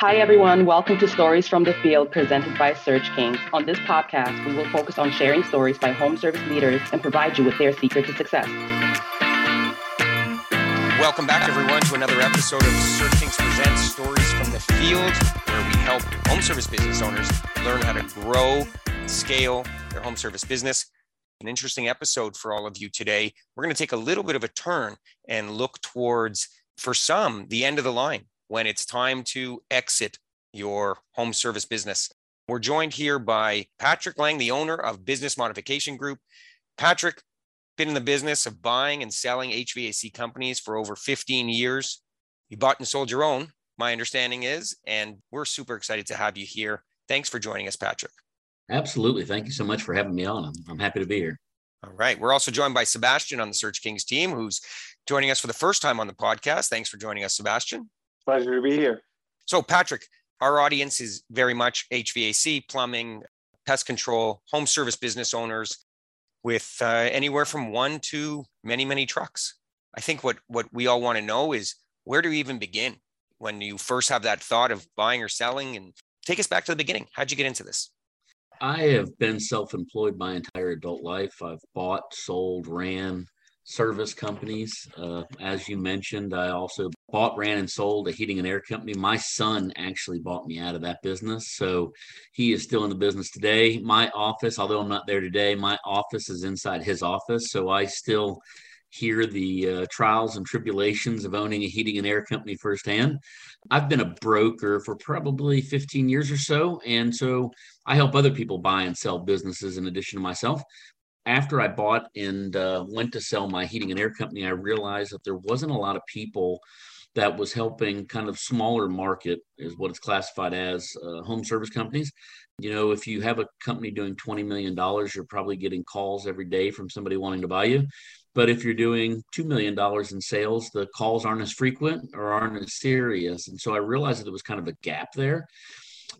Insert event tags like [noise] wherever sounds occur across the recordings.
Hi, everyone. Welcome to Stories from the Field presented by SearchKings. On this podcast, we will focus on sharing stories by home service leaders and provide you with their secret to success. Welcome back, everyone, to another episode of SearchKings Presents Stories from the Field, where we help home service business owners learn how to grow scale their home service business. An interesting episode for all of you today. We're going to take a little bit of a turn and look towards, for some, the end of the line when it's time to exit your home service business. We're joined here by Patrick Lange, the owner of Business Modification Group. Patrick, been in the business of buying and selling HVAC companies for over 15 years. You bought and sold your own, my understanding is, and we're super excited to have you here. Thanks for joining us, Patrick. Absolutely. Thank you so much for having me on. I'm, I'm happy to be here. All right. We're also joined by Sebastian on the SearchKings team, who's joining us for the first time on the podcast. Thanks for joining us, Sebastian. Pleasure to be here. So, Patrick, our audience is very much HVAC, plumbing, pest control, home service business owners with uh, anywhere from one to many, many trucks. I think what, what we all want to know is where do you even begin when you first have that thought of buying or selling? And take us back to the beginning. How'd you get into this? I have been self employed my entire adult life. I've bought, sold, ran, service companies. Uh, as you mentioned, I also bought, ran, and sold a heating and air company. My son actually bought me out of that business. So he is still in the business today. My office, although I'm not there today, my office is inside his office. So I still hear the uh, trials and tribulations of owning a heating and air company firsthand. I've been a broker for probably 15 years or so. And so I help other people buy and sell businesses in addition to myself after I bought and uh, went to sell my heating and air company, I realized that there wasn't a lot of people that was helping kind of smaller market is what it's classified as uh, home service companies. You know, if you have a company doing $20 million, you're probably getting calls every day from somebody wanting to buy you. But if you're doing $2 million in sales, the calls aren't as frequent or aren't as serious. And so I realized that there was kind of a gap there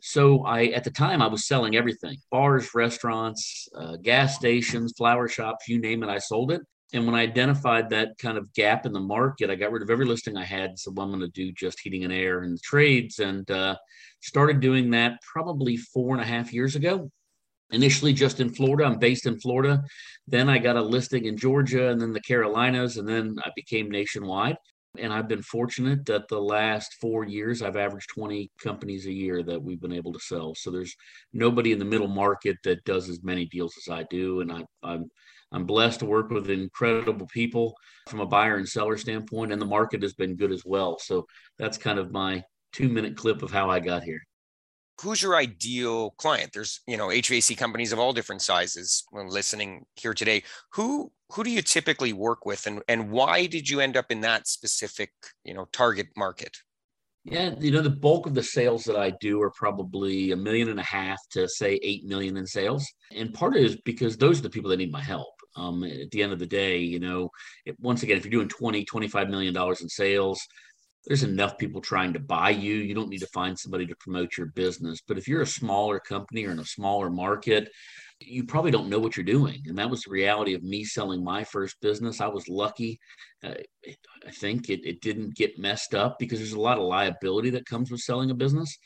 so I, at the time, I was selling everything: bars, restaurants, uh, gas stations, flower shops, you name it. I sold it. And when I identified that kind of gap in the market, I got rid of every listing I had. So I'm going to do just heating and air and trades, and uh, started doing that probably four and a half years ago. Initially, just in Florida. I'm based in Florida. Then I got a listing in Georgia, and then the Carolinas, and then I became nationwide. And I've been fortunate that the last four years, I've averaged 20 companies a year that we've been able to sell. So there's nobody in the middle market that does as many deals as I do. And I, I'm, I'm blessed to work with incredible people from a buyer and seller standpoint, and the market has been good as well. So that's kind of my two minute clip of how I got here who's your ideal client there's you know hvac companies of all different sizes listening here today who who do you typically work with and and why did you end up in that specific you know target market yeah you know the bulk of the sales that i do are probably a million and a half to say eight million in sales and part is because those are the people that need my help um, at the end of the day you know it, once again if you're doing 20 25 million dollars in sales there's enough people trying to buy you. You don't need to find somebody to promote your business. But if you're a smaller company or in a smaller market, you probably don't know what you're doing. And that was the reality of me selling my first business. I was lucky. Uh, I think it, it didn't get messed up because there's a lot of liability that comes with selling a business.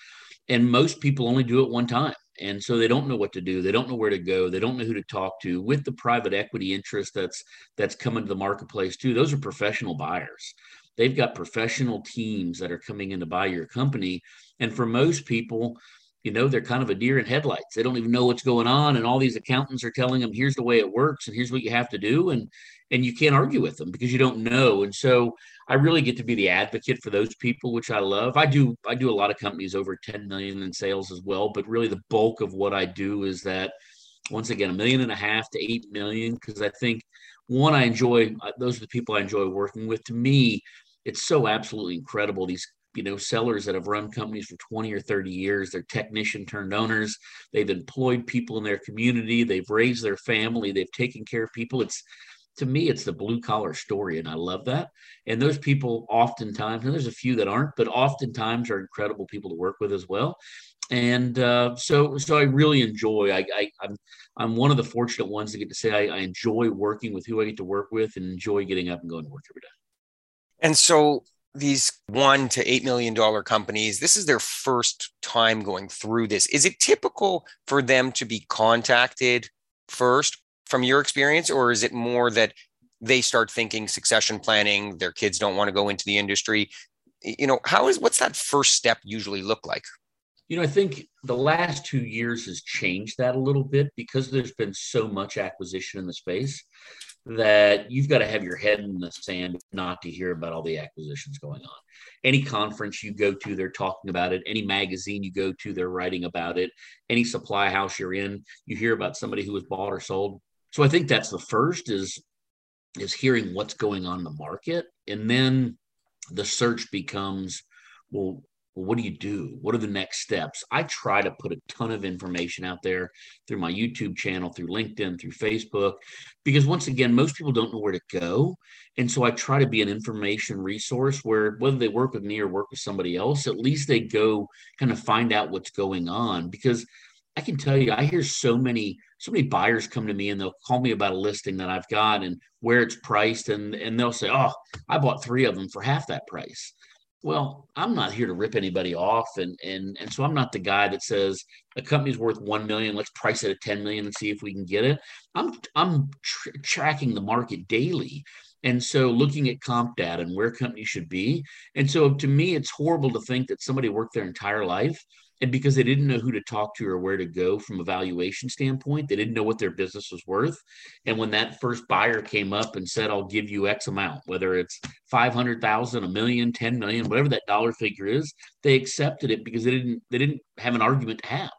And most people only do it one time. And so they don't know what to do. They don't know where to go. They don't know who to talk to. With the private equity interest that's that's coming to the marketplace too, those are professional buyers they've got professional teams that are coming in to buy your company. And for most people, you know, they're kind of a deer in headlights. They don't even know what's going on. And all these accountants are telling them, here's the way it works and here's what you have to do. And and you can't argue with them because you don't know. And so I really get to be the advocate for those people, which I love. I do I do a lot of companies over 10 million in sales as well, but really the bulk of what I do is that once again, a million and a half to eight million, because I think one, I enjoy uh, those are the people I enjoy working with. To me, it's so absolutely incredible. These you know sellers that have run companies for 20 or 30 years. They're technician turned owners. They've employed people in their community. They've raised their family. They've taken care of people. It's to me it's the blue collar story and i love that. And those people oftentimes and there's a few that aren't but oftentimes are incredible people to work with as well. And uh, so so i really enjoy I, I i'm i'm one of the fortunate ones to get to say I, I enjoy working with who i get to work with and enjoy getting up and going to work every day. And so these one to eight million dollar companies, this is their first time going through this. Is it typical for them to be contacted first from your experience, or is it more that they start thinking succession planning, their kids don't want to go into the industry? You know, how is what's that first step usually look like? You know, I think the last two years has changed that a little bit because there's been so much acquisition in the space that you've got to have your head in the sand not to hear about all the acquisitions going on. Any conference you go to, they're talking about it. Any magazine you go to, they're writing about it. Any supply house you're in, you hear about somebody who was bought or sold. So I think that's the first is is hearing what's going on in the market, and then the search becomes well well, what do you do? What are the next steps? I try to put a ton of information out there through my YouTube channel, through LinkedIn, through Facebook, because once again, most people don't know where to go. And so I try to be an information resource where whether they work with me or work with somebody else, at least they go kind of find out what's going on. Because I can tell you, I hear so many, so many buyers come to me and they'll call me about a listing that I've got and where it's priced, and and they'll say, "Oh, I bought three of them for half that price." Well i'm not here to rip anybody off and and and so i'm not the guy that says a company's worth 1 million let's price it at 10 million and see if we can get it. I'm i'm tr- tracking the market daily and so looking at comp data and where companies should be. And so to me it's horrible to think that somebody worked their entire life and because they didn't know who to talk to or where to go from a valuation standpoint they didn't know what their business was worth. And when that first buyer came up and said i'll give you x amount whether it's 500000 a million 10 million whatever that dollar figure is they accepted it because they didn't they didn't have an argument to have.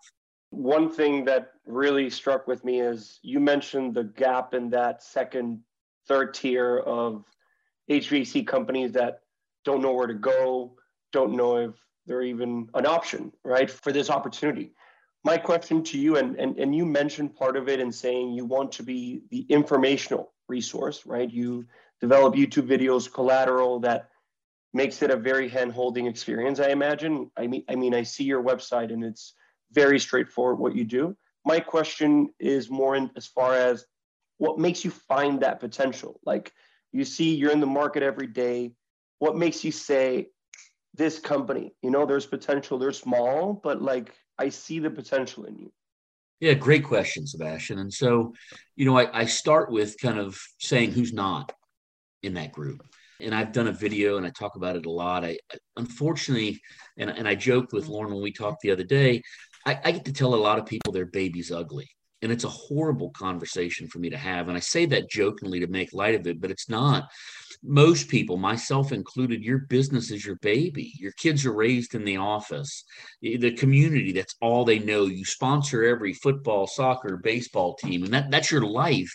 One thing that really struck with me is you mentioned the gap in that second third tier of hvac companies that don't know where to go don't know if they're even an option, right, for this opportunity. My question to you, and, and, and you mentioned part of it in saying you want to be the informational resource, right? You develop YouTube videos, collateral that makes it a very hand-holding experience, I imagine. I mean, I mean, I see your website and it's very straightforward what you do. My question is more in as far as what makes you find that potential? Like you see you're in the market every day. What makes you say, this company you know there's potential they're small but like i see the potential in you yeah great question sebastian and so you know I, I start with kind of saying who's not in that group and I've done a video and I talk about it a lot. I unfortunately, and, and I joked with Lauren when we talked the other day, I, I, get to tell a lot of people their baby's ugly. And it's a horrible conversation for me to have. And I say that jokingly to make light of it, but it's not most people, myself included, your business is your baby. Your kids are raised in the office, the community, that's all they know. You sponsor every football, soccer, baseball team, and that, that's your life.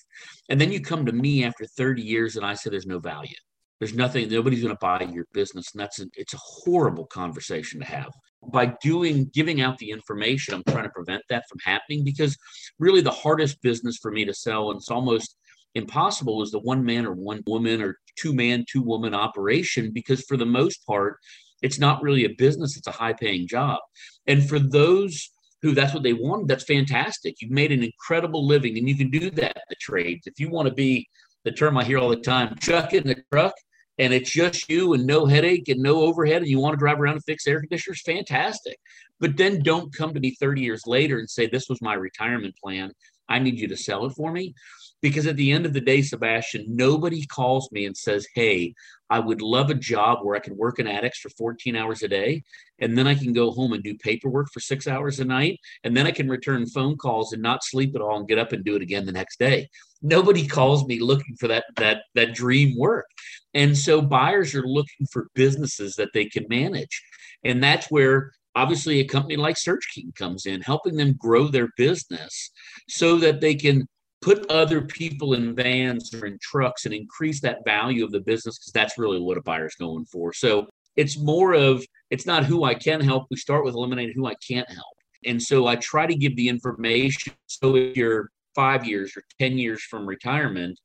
And then you come to me after 30 years and I say there's no value. There's nothing, nobody's going to buy your business. And that's a, it's a horrible conversation to have. By doing, giving out the information, I'm trying to prevent that from happening because really the hardest business for me to sell, and it's almost impossible is the one man or one woman or two man, two woman operation because for the most part, it's not really a business, it's a high paying job. And for those who that's what they want, that's fantastic. You've made an incredible living and you can do that the trades. If you want to be the term I hear all the time, chuck it in the truck and it's just you and no headache and no overhead and you want to drive around and fix air conditioners, fantastic. But then don't come to me 30 years later and say, This was my retirement plan. I need you to sell it for me. Because at the end of the day, Sebastian, nobody calls me and says, Hey, I would love a job where I can work in attics for 14 hours a day. And then I can go home and do paperwork for six hours a night. And then I can return phone calls and not sleep at all and get up and do it again the next day. Nobody calls me looking for that, that, that dream work. And so buyers are looking for businesses that they can manage. And that's where obviously a company like Search King comes in, helping them grow their business so that they can put other people in vans or in trucks and increase that value of the business because that's really what a buyer's going for. So it's more of it's not who I can help. We start with eliminating who I can't help. And so I try to give the information. So if you're five years or 10 years from retirement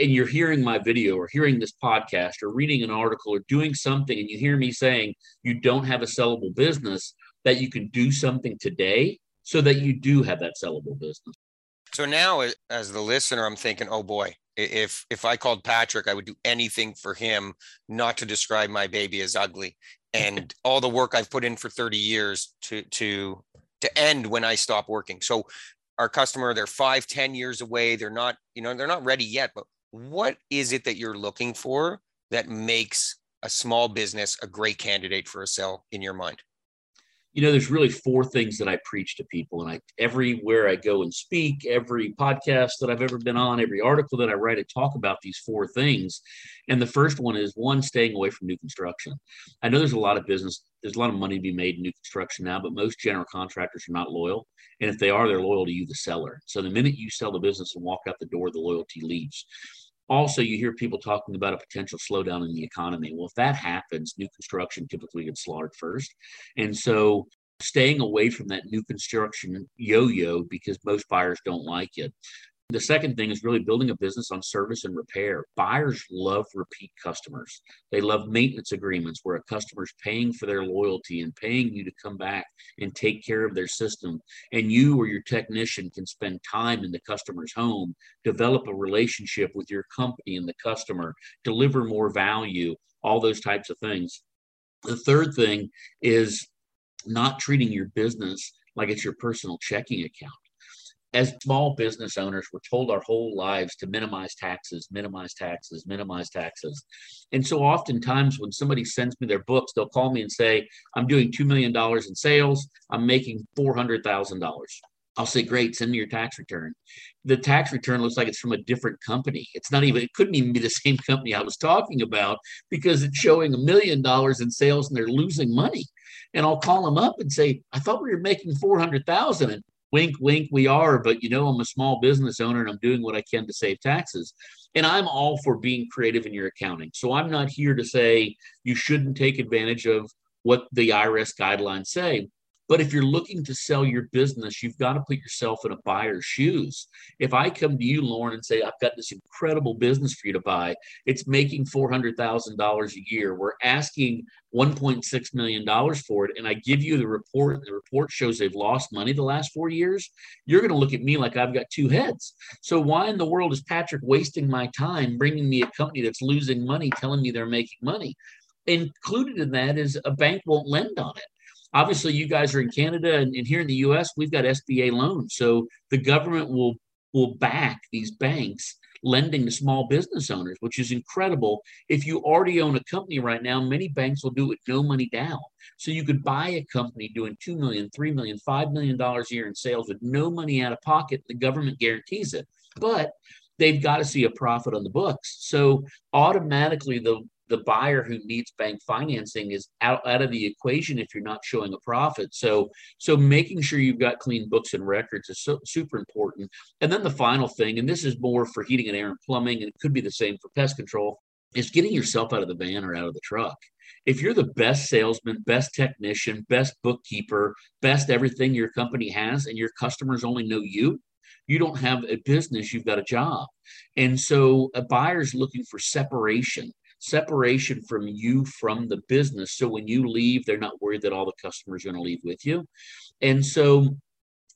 and you're hearing my video or hearing this podcast or reading an article or doing something and you hear me saying you don't have a sellable business, that you can do something today so that you do have that sellable business. So now, as the listener, I'm thinking, oh boy, if if I called Patrick, I would do anything for him not to describe my baby as ugly [laughs] and all the work I've put in for 30 years to to to end when I stop working. So our customer, they're five, ten years away. They're not, you know, they're not ready yet. But what is it that you're looking for that makes a small business a great candidate for a sale in your mind? You know there's really four things that i preach to people and i everywhere i go and speak every podcast that i've ever been on every article that i write i talk about these four things. And the first one is one staying away from new construction. I know there's a lot of business there's a lot of money to be made in new construction now but most general contractors are not loyal. And if they are they're loyal to you the seller. So the minute you sell the business and walk out the door the loyalty leaves also, you hear people talking about a potential slowdown in the economy. Well, if that happens, new construction typically gets slaughtered first. And so staying away from that new construction yo yo because most buyers don't like it. The second thing is really building a business on service and repair. Buyers love repeat customers. They love maintenance agreements where a customer's paying for their loyalty and paying you to come back and take care of their system. And you or your technician can spend time in the customer's home, develop a relationship with your company and the customer, deliver more value, all those types of things. The third thing is not treating your business like it's your personal checking account as small business owners, we're told our whole lives to minimize taxes, minimize taxes, minimize taxes. And so oftentimes when somebody sends me their books, they'll call me and say, I'm doing $2 million in sales. I'm making $400,000. I'll say, great, send me your tax return. The tax return looks like it's from a different company. It's not even, it couldn't even be the same [laughs] company I was talking about because it's showing a million dollars in sales and they're losing money. And I'll call them up and say, I thought we were making 400,000. And wink, wink, we are, but you know, I'm a small business owner and I'm doing what I can to save taxes. And I'm all for being creative in your accounting. So I'm not here to say you shouldn't take advantage of what the IRS guidelines say. But if you're looking to sell your business, you've got to put yourself in a buyer's shoes. If I come to you, Lauren, and say, I've got this incredible business for you to buy, it's making $400,000 a year. We're asking $1.6 million for it, and I give you the report, the report shows they've lost money the last four years, you're going to look at me like I've got two heads. So, why in the world is Patrick wasting my time bringing me a company that's losing money, telling me they're making money? Included in that is a bank won't lend on it obviously you guys are in Canada and, and here in the US, we've got SBA loans. So the government will will back these banks lending to small business owners, which is incredible. If you already own a company right now, many banks will do it with no money down. So you could buy a company doing $2 million, $3 million, $5 million a year in sales with no money out of pocket. The government guarantees it. But they've got to see a profit on the books. So automatically the the buyer who needs bank financing is out, out of the equation if you're not showing a profit. So, so making sure you've got clean books and records is so, super important. And then the final thing, and this is more for heating and air and plumbing, and it could be the same for pest control, is getting yourself out of the van or out of the truck. If you're the best salesman, best technician, best bookkeeper, best everything your company has, and your customers only know you, you don't have a business, you've got a job. And so a buyer's looking for separation separation from you from the business. So when you leave, they're not worried that all the customers are going to leave with you. And so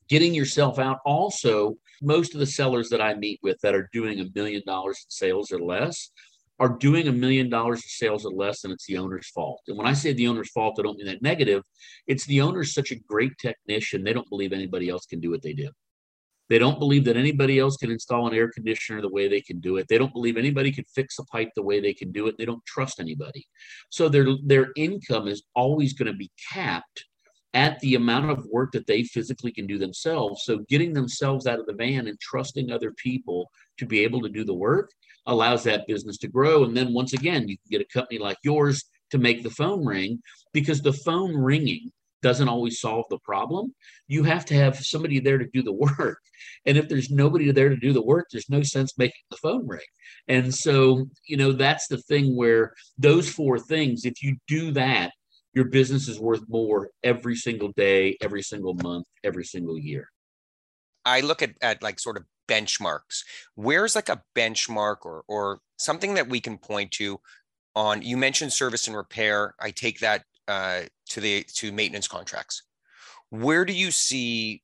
getting yourself out also, most of the sellers that I meet with that are doing a million dollars in sales or less are doing a million dollars in sales or less, and it's the owner's fault. And when I say the owner's fault, I don't mean that negative. It's the owner's such a great technician, they don't believe anybody else can do what they do. They don't believe that anybody else can install an air conditioner the way they can do it. They don't believe anybody can fix a pipe the way they can do it. They don't trust anybody. So their their income is always going to be capped at the amount of work that they physically can do themselves. So getting themselves out of the van and trusting other people to be able to do the work allows that business to grow. And then once again, you can get a company like yours to make the phone ring because the phone ringing doesn't always solve the problem. You have to have somebody there to do the [laughs] work. And if there's nobody there to do the work, there's no sense making the phone ring. And so, you know, that's the thing where those four things, if you do that, your business is worth more every single day, every single month, every single year. I look at, at like sort of benchmarks. Where's like a benchmark or or something that we can point to on you mentioned service and repair. I take that uh, to the to maintenance contracts. Where do you see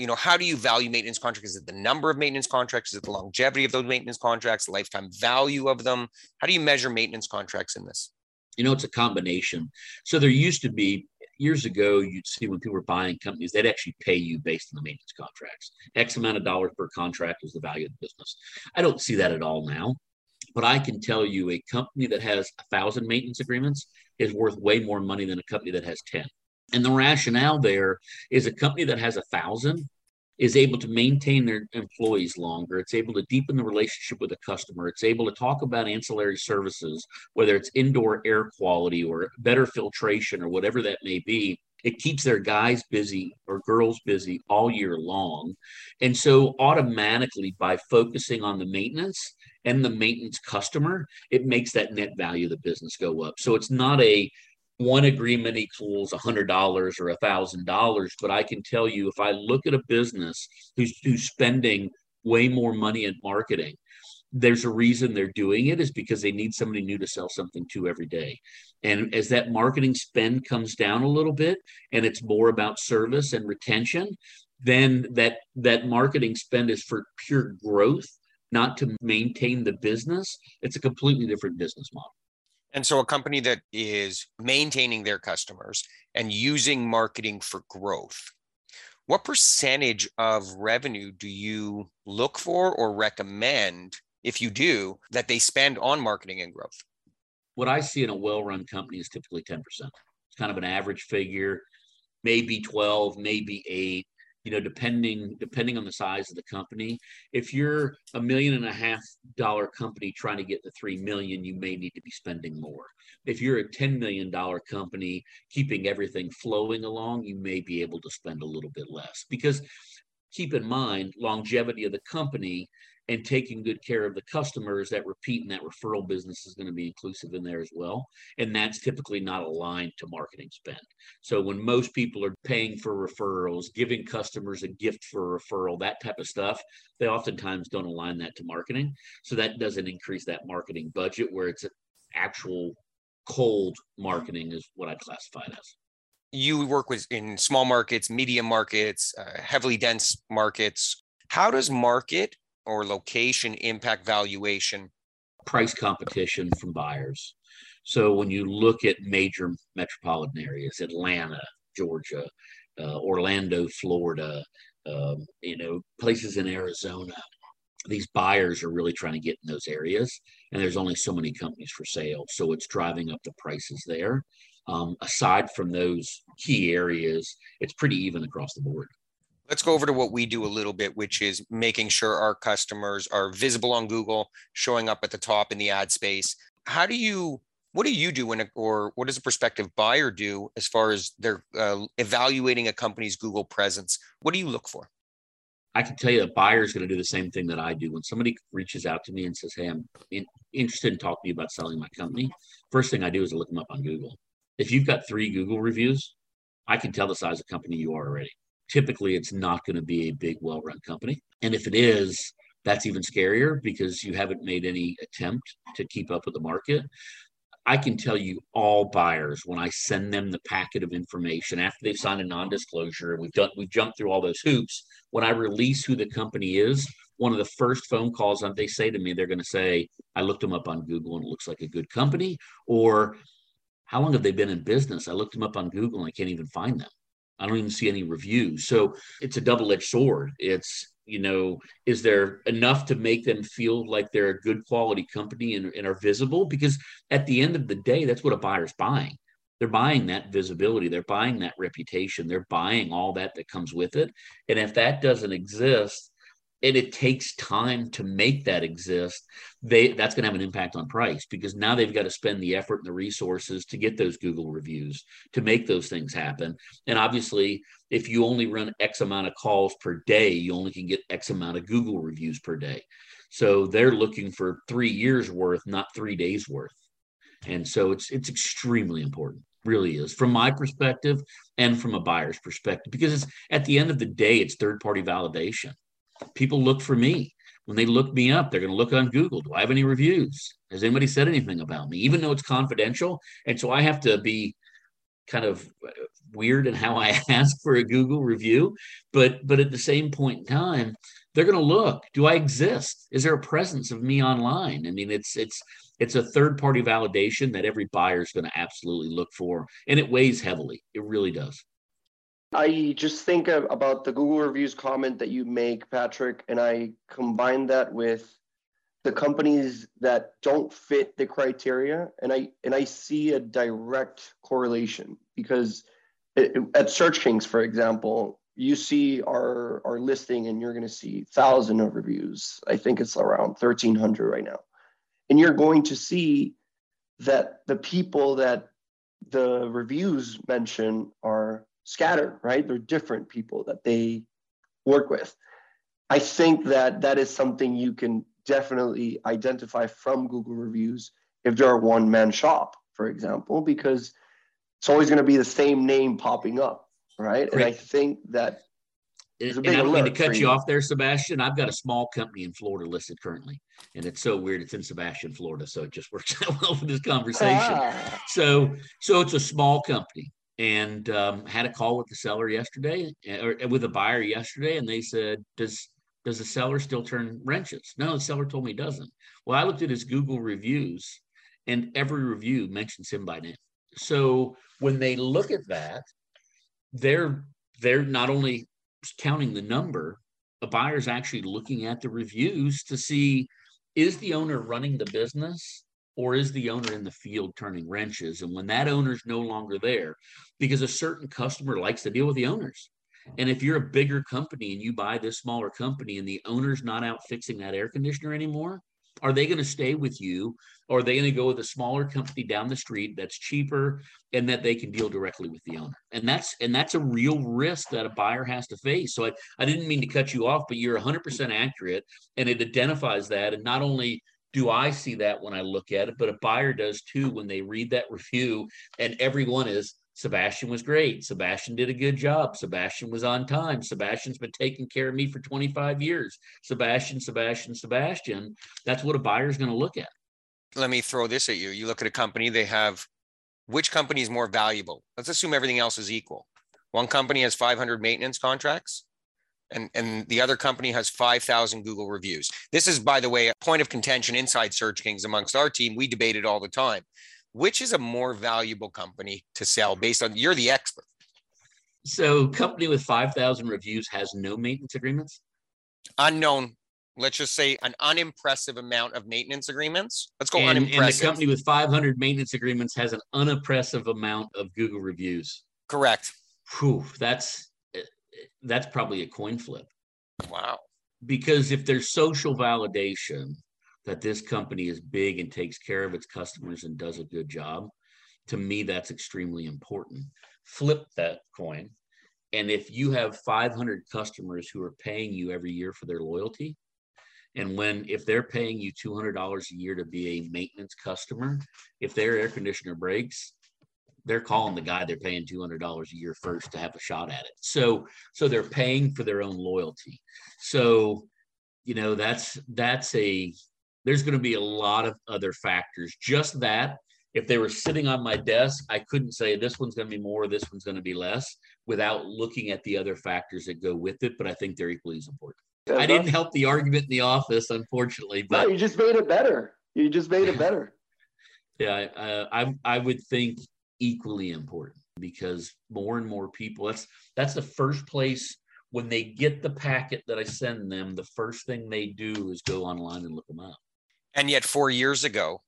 you know, how do you value maintenance contracts? Is it the number of maintenance contracts? Is it the longevity of those maintenance contracts, lifetime value of them? How do you measure maintenance contracts in this? You know, it's a combination. So there used to be years ago, you'd see when people were buying companies, they'd actually pay you based on the maintenance contracts. X amount of dollars per contract is the value of the business. I don't see that at all now. But I can tell you a company that has a thousand maintenance agreements is worth way more money than a company that has 10. And the rationale there is a company that has a thousand is able to maintain their employees longer. It's able to deepen the relationship with the customer. It's able to talk about ancillary services, whether it's indoor air quality or better filtration or whatever that may be. It keeps their guys busy or girls busy all year long. And so, automatically, by focusing on the maintenance and the maintenance customer, it makes that net value of the business go up. So, it's not a one agreement equals $100 or $1,000. But I can tell you, if I look at a business who's, who's spending way more money in marketing, there's a reason they're doing it is because they need somebody new to sell something to every day. And as that marketing spend comes down a little bit and it's more about service and retention, then that that marketing spend is for pure growth, not to maintain the business. It's a completely different business model. And so a company that is maintaining their customers and using marketing for growth, what percentage of revenue do you look for or recommend, if you do, that they spend on marketing and growth? What I see in a well run company is typically 10%. It's kind of an average figure, maybe 12, maybe eight you know depending depending on the size of the company. If you're a million and a half dollar company trying to get to 3 million you may need to be spending more. If you're a 10 million dollar company keeping everything flowing along you may be able to spend a little bit less. Because keep in mind longevity of the company and taking good care of the customers that repeat and that referral business is going to be inclusive in there as well. And that's typically not aligned to marketing spend. So when most people are paying for referrals giving customers a gift for a referral that type of stuff they oftentimes don't align that to marketing. So that doesn't increase that marketing budget where it's actual cold marketing is what i classify it as. You work with in small markets medium markets uh, heavily dense markets. How does market or location impact valuation? Price competition from buyers. So when you look at major metropolitan areas, Atlanta, Georgia, uh, Orlando, Florida, um, you know, places in Arizona, these buyers are really trying to get in those areas, and there's only so many companies for sale, so it's driving up the prices there. Um, aside from those key areas, it's pretty even across the board let's go over to what we do a little bit, which is making sure our customers are visible on Google, showing up at the top in the ad space. How do you, what do you do when, or what does a prospective buyer do as far as they're uh, evaluating a company's Google presence? What do you look for? I can tell you a buyer is going to do the same thing that I do. When somebody reaches out to me and says, Hey, I'm in, interested in talking to you about selling my company, first thing I do is I look them up on Google. If you've got three Google reviews, I can tell the size of company you are already typically it's not going to be a big, well run company. And if it is, that's even scarier because you haven't made any attempt to keep up with the market. I can tell you all buyers when I send them the packet of information after they've signed a non-disclosure and we've done we've jumped through all those hoops. When I release who the company is, one of the first phone calls that they say to me, they're going to say, "I looked them up on Google and it looks like a good company," or "How long have they been in business? I looked them up on Google and I can't even find them." I don't even see any reviews. So it's a double edged sword. It's, you know, is there enough to make them feel like they're a good quality company and, and are visible? Because at the end of the day, that's what a buyer's buying. They're buying that visibility, they're buying that reputation, they're buying all that that comes with it. And if that doesn't exist, and it takes time to make that exist they that's going to have an impact on price because now they've got to spend the effort and the resources to get those google reviews to make those things happen. And obviously if you only run x amount of calls per day you only can get x amount of google reviews per day. So they're looking for three years worth not three days worth. And so it's it's extremely important really is from my perspective and from a buyer's perspective because it's at the end of the day it's third party validation people look for me. When they look me up, they're going to look on Google. Do I have any reviews? Has anybody said anything about me? Even though it's confidential. And so I have to be kind of uh, weird in how I [laughs] ask for a Google review, but but at the same point in time, they're going to look. Do I exist? Is there a presence of me online? I mean, it's it's it's a third party validation that every buyer is going to absolutely look for, and it weighs heavily. It really does. I just think of, about the Google reviews comment that you make, Patrick, and I combine that with the companies that don't fit the criteria, and I and I see a direct correlation because it, at SearchKings, for example, you see our our listing and you're going to see thousand of reviews. I think it's around thirteen hundred right now, and you're going to see that the people that the reviews mention are scattered, right? They're different people that they work with. I think that that is something you can definitely identify from Google reviews if they're a one man shop, for example, because it's always going to be the same name popping up, right? And I think that and I don't mean to cut you, you off there, Sebastian. I've got a small company in Florida listed currently, and it's so weird. It's in Sebastian, Florida, so it just works [laughs] out well for this conversation. Ah. So, so it's a small company, and um, had a call with the seller yesterday or with a buyer yesterday and they said does does the seller still turn wrenches? No the seller told me doesn't. Well i looked at his google reviews and every review mentions him by name. So when they look at that they're they're not only counting the number a buyer's actually looking at the reviews to see is the owner running the business or is the owner in the field turning wrenches? And when that owner's no longer there, because a certain customer likes to deal with the owners. And if you're a bigger company and you buy this smaller company and the owner's not out fixing that air conditioner anymore, are they going to stay with you or are they going to go with a smaller company down the street that's cheaper and that they can deal directly with the owner and that's and that's a real risk that a buyer has to face so i, I didn't mean to cut you off but you're 100% accurate and it identifies that and not only do I see that when I look at it, but a buyer does too when they read that review, and everyone is Sebastian was great. Sebastian did a good job. Sebastian was on time. Sebastian's been taking care of me for 25 years. Sebastian, Sebastian, Sebastian. That's what a buyer's going to look at. Let me throw this at you. You look at a company, they have which company is more valuable? Let's assume everything else is equal. One company has 500 maintenance contracts and, and the other company has 5,000 Google reviews. This is, by the way, a point of contention inside SearchKings amongst our team. We debate it all the time. Which is a more valuable company to sell based on you're the expert? So, company with 5,000 reviews has no maintenance agreements? Unknown. Let's just say an unimpressive amount of maintenance agreements. Let's go and, unimpressive. And the company with 500 maintenance agreements has an unimpressive amount of Google reviews. Correct. Whew, that's that's probably a coin flip. Wow. Because if there's social validation that this company is big and takes care of its customers and does a good job, to me, that's extremely important. Flip that coin. And if you have 500 customers who are paying you every year for their loyalty, and when if they're paying you $200 a year to be a maintenance customer, if their air conditioner breaks, they're calling the guy they're paying $200 a year first to have a shot at it. So, so they're paying for their own loyalty. So, you know, that's, that's a, there's going to be a lot of other factors. Just that, if they were sitting on my desk, I couldn't say this one's going to be more, this one's going to be less without looking at the other factors that go with it. But I think they're equally as important. Yeah, I didn't help the argument in the office, unfortunately. But no, you just made it better. You just made it [laughs] better. yeah, uh, I I would think equally important because more and more people that's that's the first place when they get the packet that I send them, the first thing they do is go online and look them up. And yet, four years ago,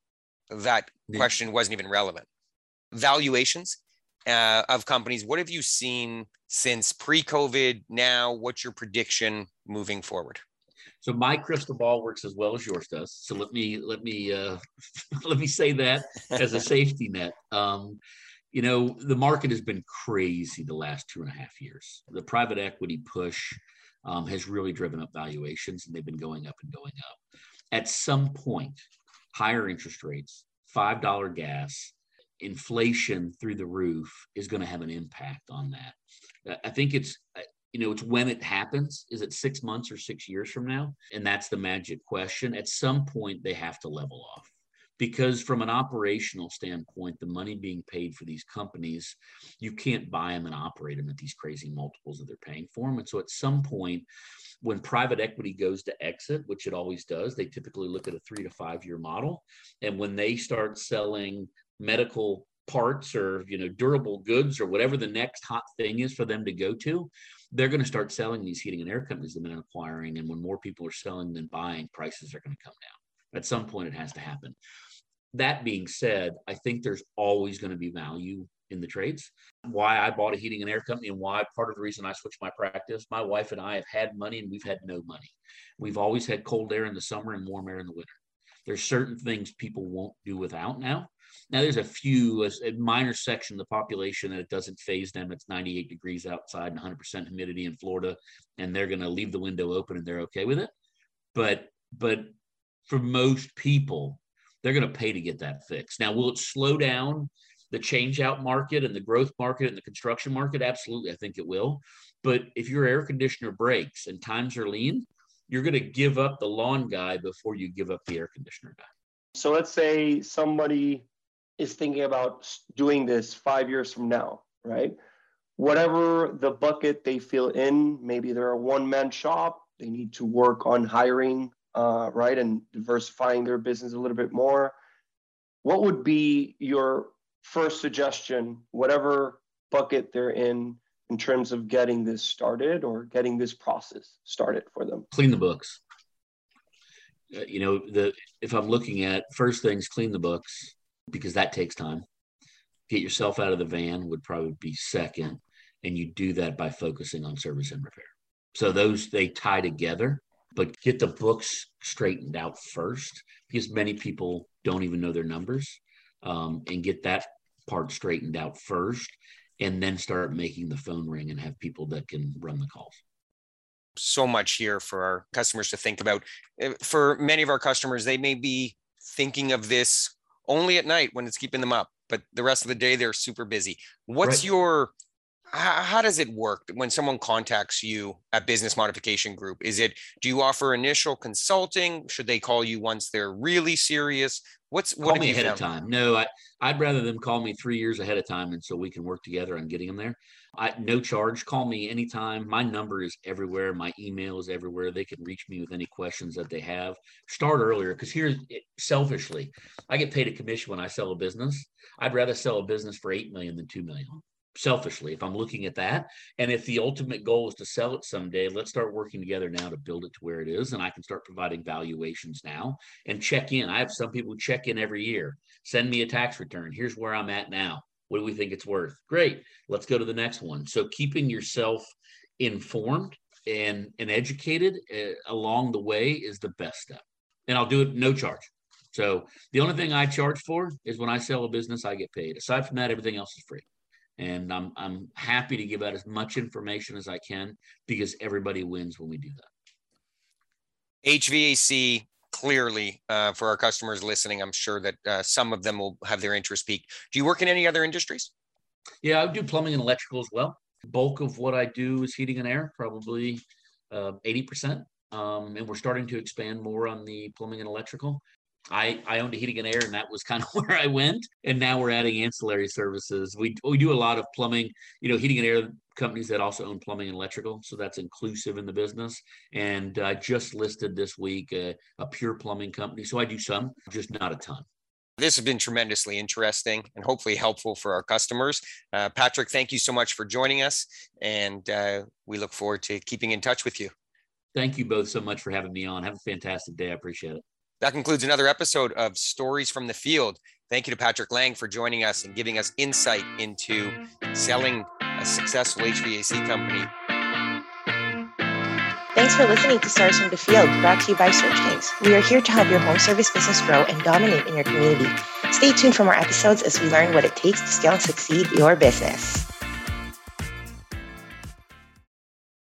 that question wasn't even relevant. Valuations uh, of companies. What have you seen since pre-COVID? Now, what's your prediction moving forward? So my crystal ball works as well as yours does. So let me let me uh, [laughs] let me say that as a safety net. Um, you know, the market has been crazy the last two and a half years. The private equity push um, has really driven up valuations and they've been going up and going up. At some point, higher interest rates, $5 gas, inflation through the roof is going to have an impact on that. I think it's, you know, it's when it happens. Is it six months or six years from now? And that's the magic question. At some point, they have to level off because from an operational standpoint the money being paid for these companies you can't buy them and operate them at these crazy multiples that they're paying for them and so at some point when private equity goes to exit which it always does they typically look at a three to five year model and when they start selling medical parts or you know durable goods or whatever the next hot thing is for them to go to they're going to start selling these heating and air companies they've been acquiring and when more people are selling than buying prices are going to come down. At some point it has to happen. That being said i think there's always going to be value in the trades why i bought a heating and air company and why part of the reason i switched my practice my wife and i have had money and we've had no money. We've always had cold air in the summer and warm air in the winter. There's certain things people won't do without now now, there's a few, a, a minor section of the population that it doesn't faze them. It's 98 degrees outside and 100% humidity in Florida, and they're going to leave the window open and they're okay with it. But, but for most people, they're going to pay to get that fixed. Now, will it slow down the change out market and the growth market and the construction market? Absolutely, I think it will. But if your air conditioner breaks and times are lean, you're going to give up the lawn guy before you give up the air conditioner guy. So let's say somebody is thinking about doing this five years from now, right? Whatever the bucket they feel in, maybe they're a one man shop, they need to work on hiring, uh, right, and diversifying their business a little bit more. What would be your first suggestion, whatever bucket they're in, in terms of getting this started or getting this process started for them? Clean the books. Uh, you know, the if I'm looking at first things, clean the books because that takes time. Get yourself out of the van would probably be second. And you do that by focusing on service and repair. So those they tie together, but get the books straightened out first because many people don't even know their numbers um, and get that part straightened out first and then start making the phone ring and have people that can run the calls so much here for our customers to think about. For many of our customers, they may be thinking of this only at night when it's keeping them up, but the rest of the day they're super busy. What's right. your how, how, does it work when someone contacts you at Business Modification Group? Is it do you offer initial consulting? Should they call you once they're really serious? What's call what me ahead found? of time? No, I, I'd rather them call me three years ahead of time, and so we can work together on getting them there. I no charge. Call me anytime. My number is everywhere. My email is everywhere. They can reach me with any questions that they have. Start earlier because here, selfishly, I get paid a commission when I sell a business. I'd rather sell a business for eight million than two million selfishly if i'm looking at that. And if the ultimate goal is to sell it someday let's start working together now to build it to where it is and i can start providing valuations now and check in. I have some people check in every year send me a tax return. Here's where i'm at now. What do we think it's worth? Great. Let's go to the next one. So keeping yourself informed and and educated uh, along the way is the best step. And i'll do it no charge. So the only thing i charge for is when i sell a business i get paid. Aside from that everything else is free and I'm I'm happy to give out as much information as I can because everybody wins when we do that. HVAC clearly uh, for our customers listening, I'm sure that uh, some of them will have their interest piqued. Do you work in any other industries? Yeah, I do plumbing and electrical as well. Bulk of what I do is heating and air, probably uh, 80%. Um, and we're starting to expand more on the plumbing and electrical. I, I owned a heating and air, and that was kind of [laughs] where I went. And now we're adding ancillary services. We, we do a lot of plumbing, you know, heating and air companies that also own plumbing and electrical. So that's inclusive in the business. And I just listed this week a, a pure plumbing company. So I do some, just not a ton. This has been tremendously interesting and hopefully helpful for our customers. Uh, Patrick, thank you so much for joining us. And uh, we look forward to keeping in touch with you. Thank you both so much for having me on. Have a fantastic day. I appreciate it. That concludes another episode of Stories from the Field. Thank you to Patrick Lange for joining us and giving us insight into selling a successful HVAC company. Thanks for listening to Stories from the Field, brought to you by SearchKings. We are here to help your home service business grow and dominate in your community. Stay tuned for more episodes as we learn what it takes to scale and succeed your business.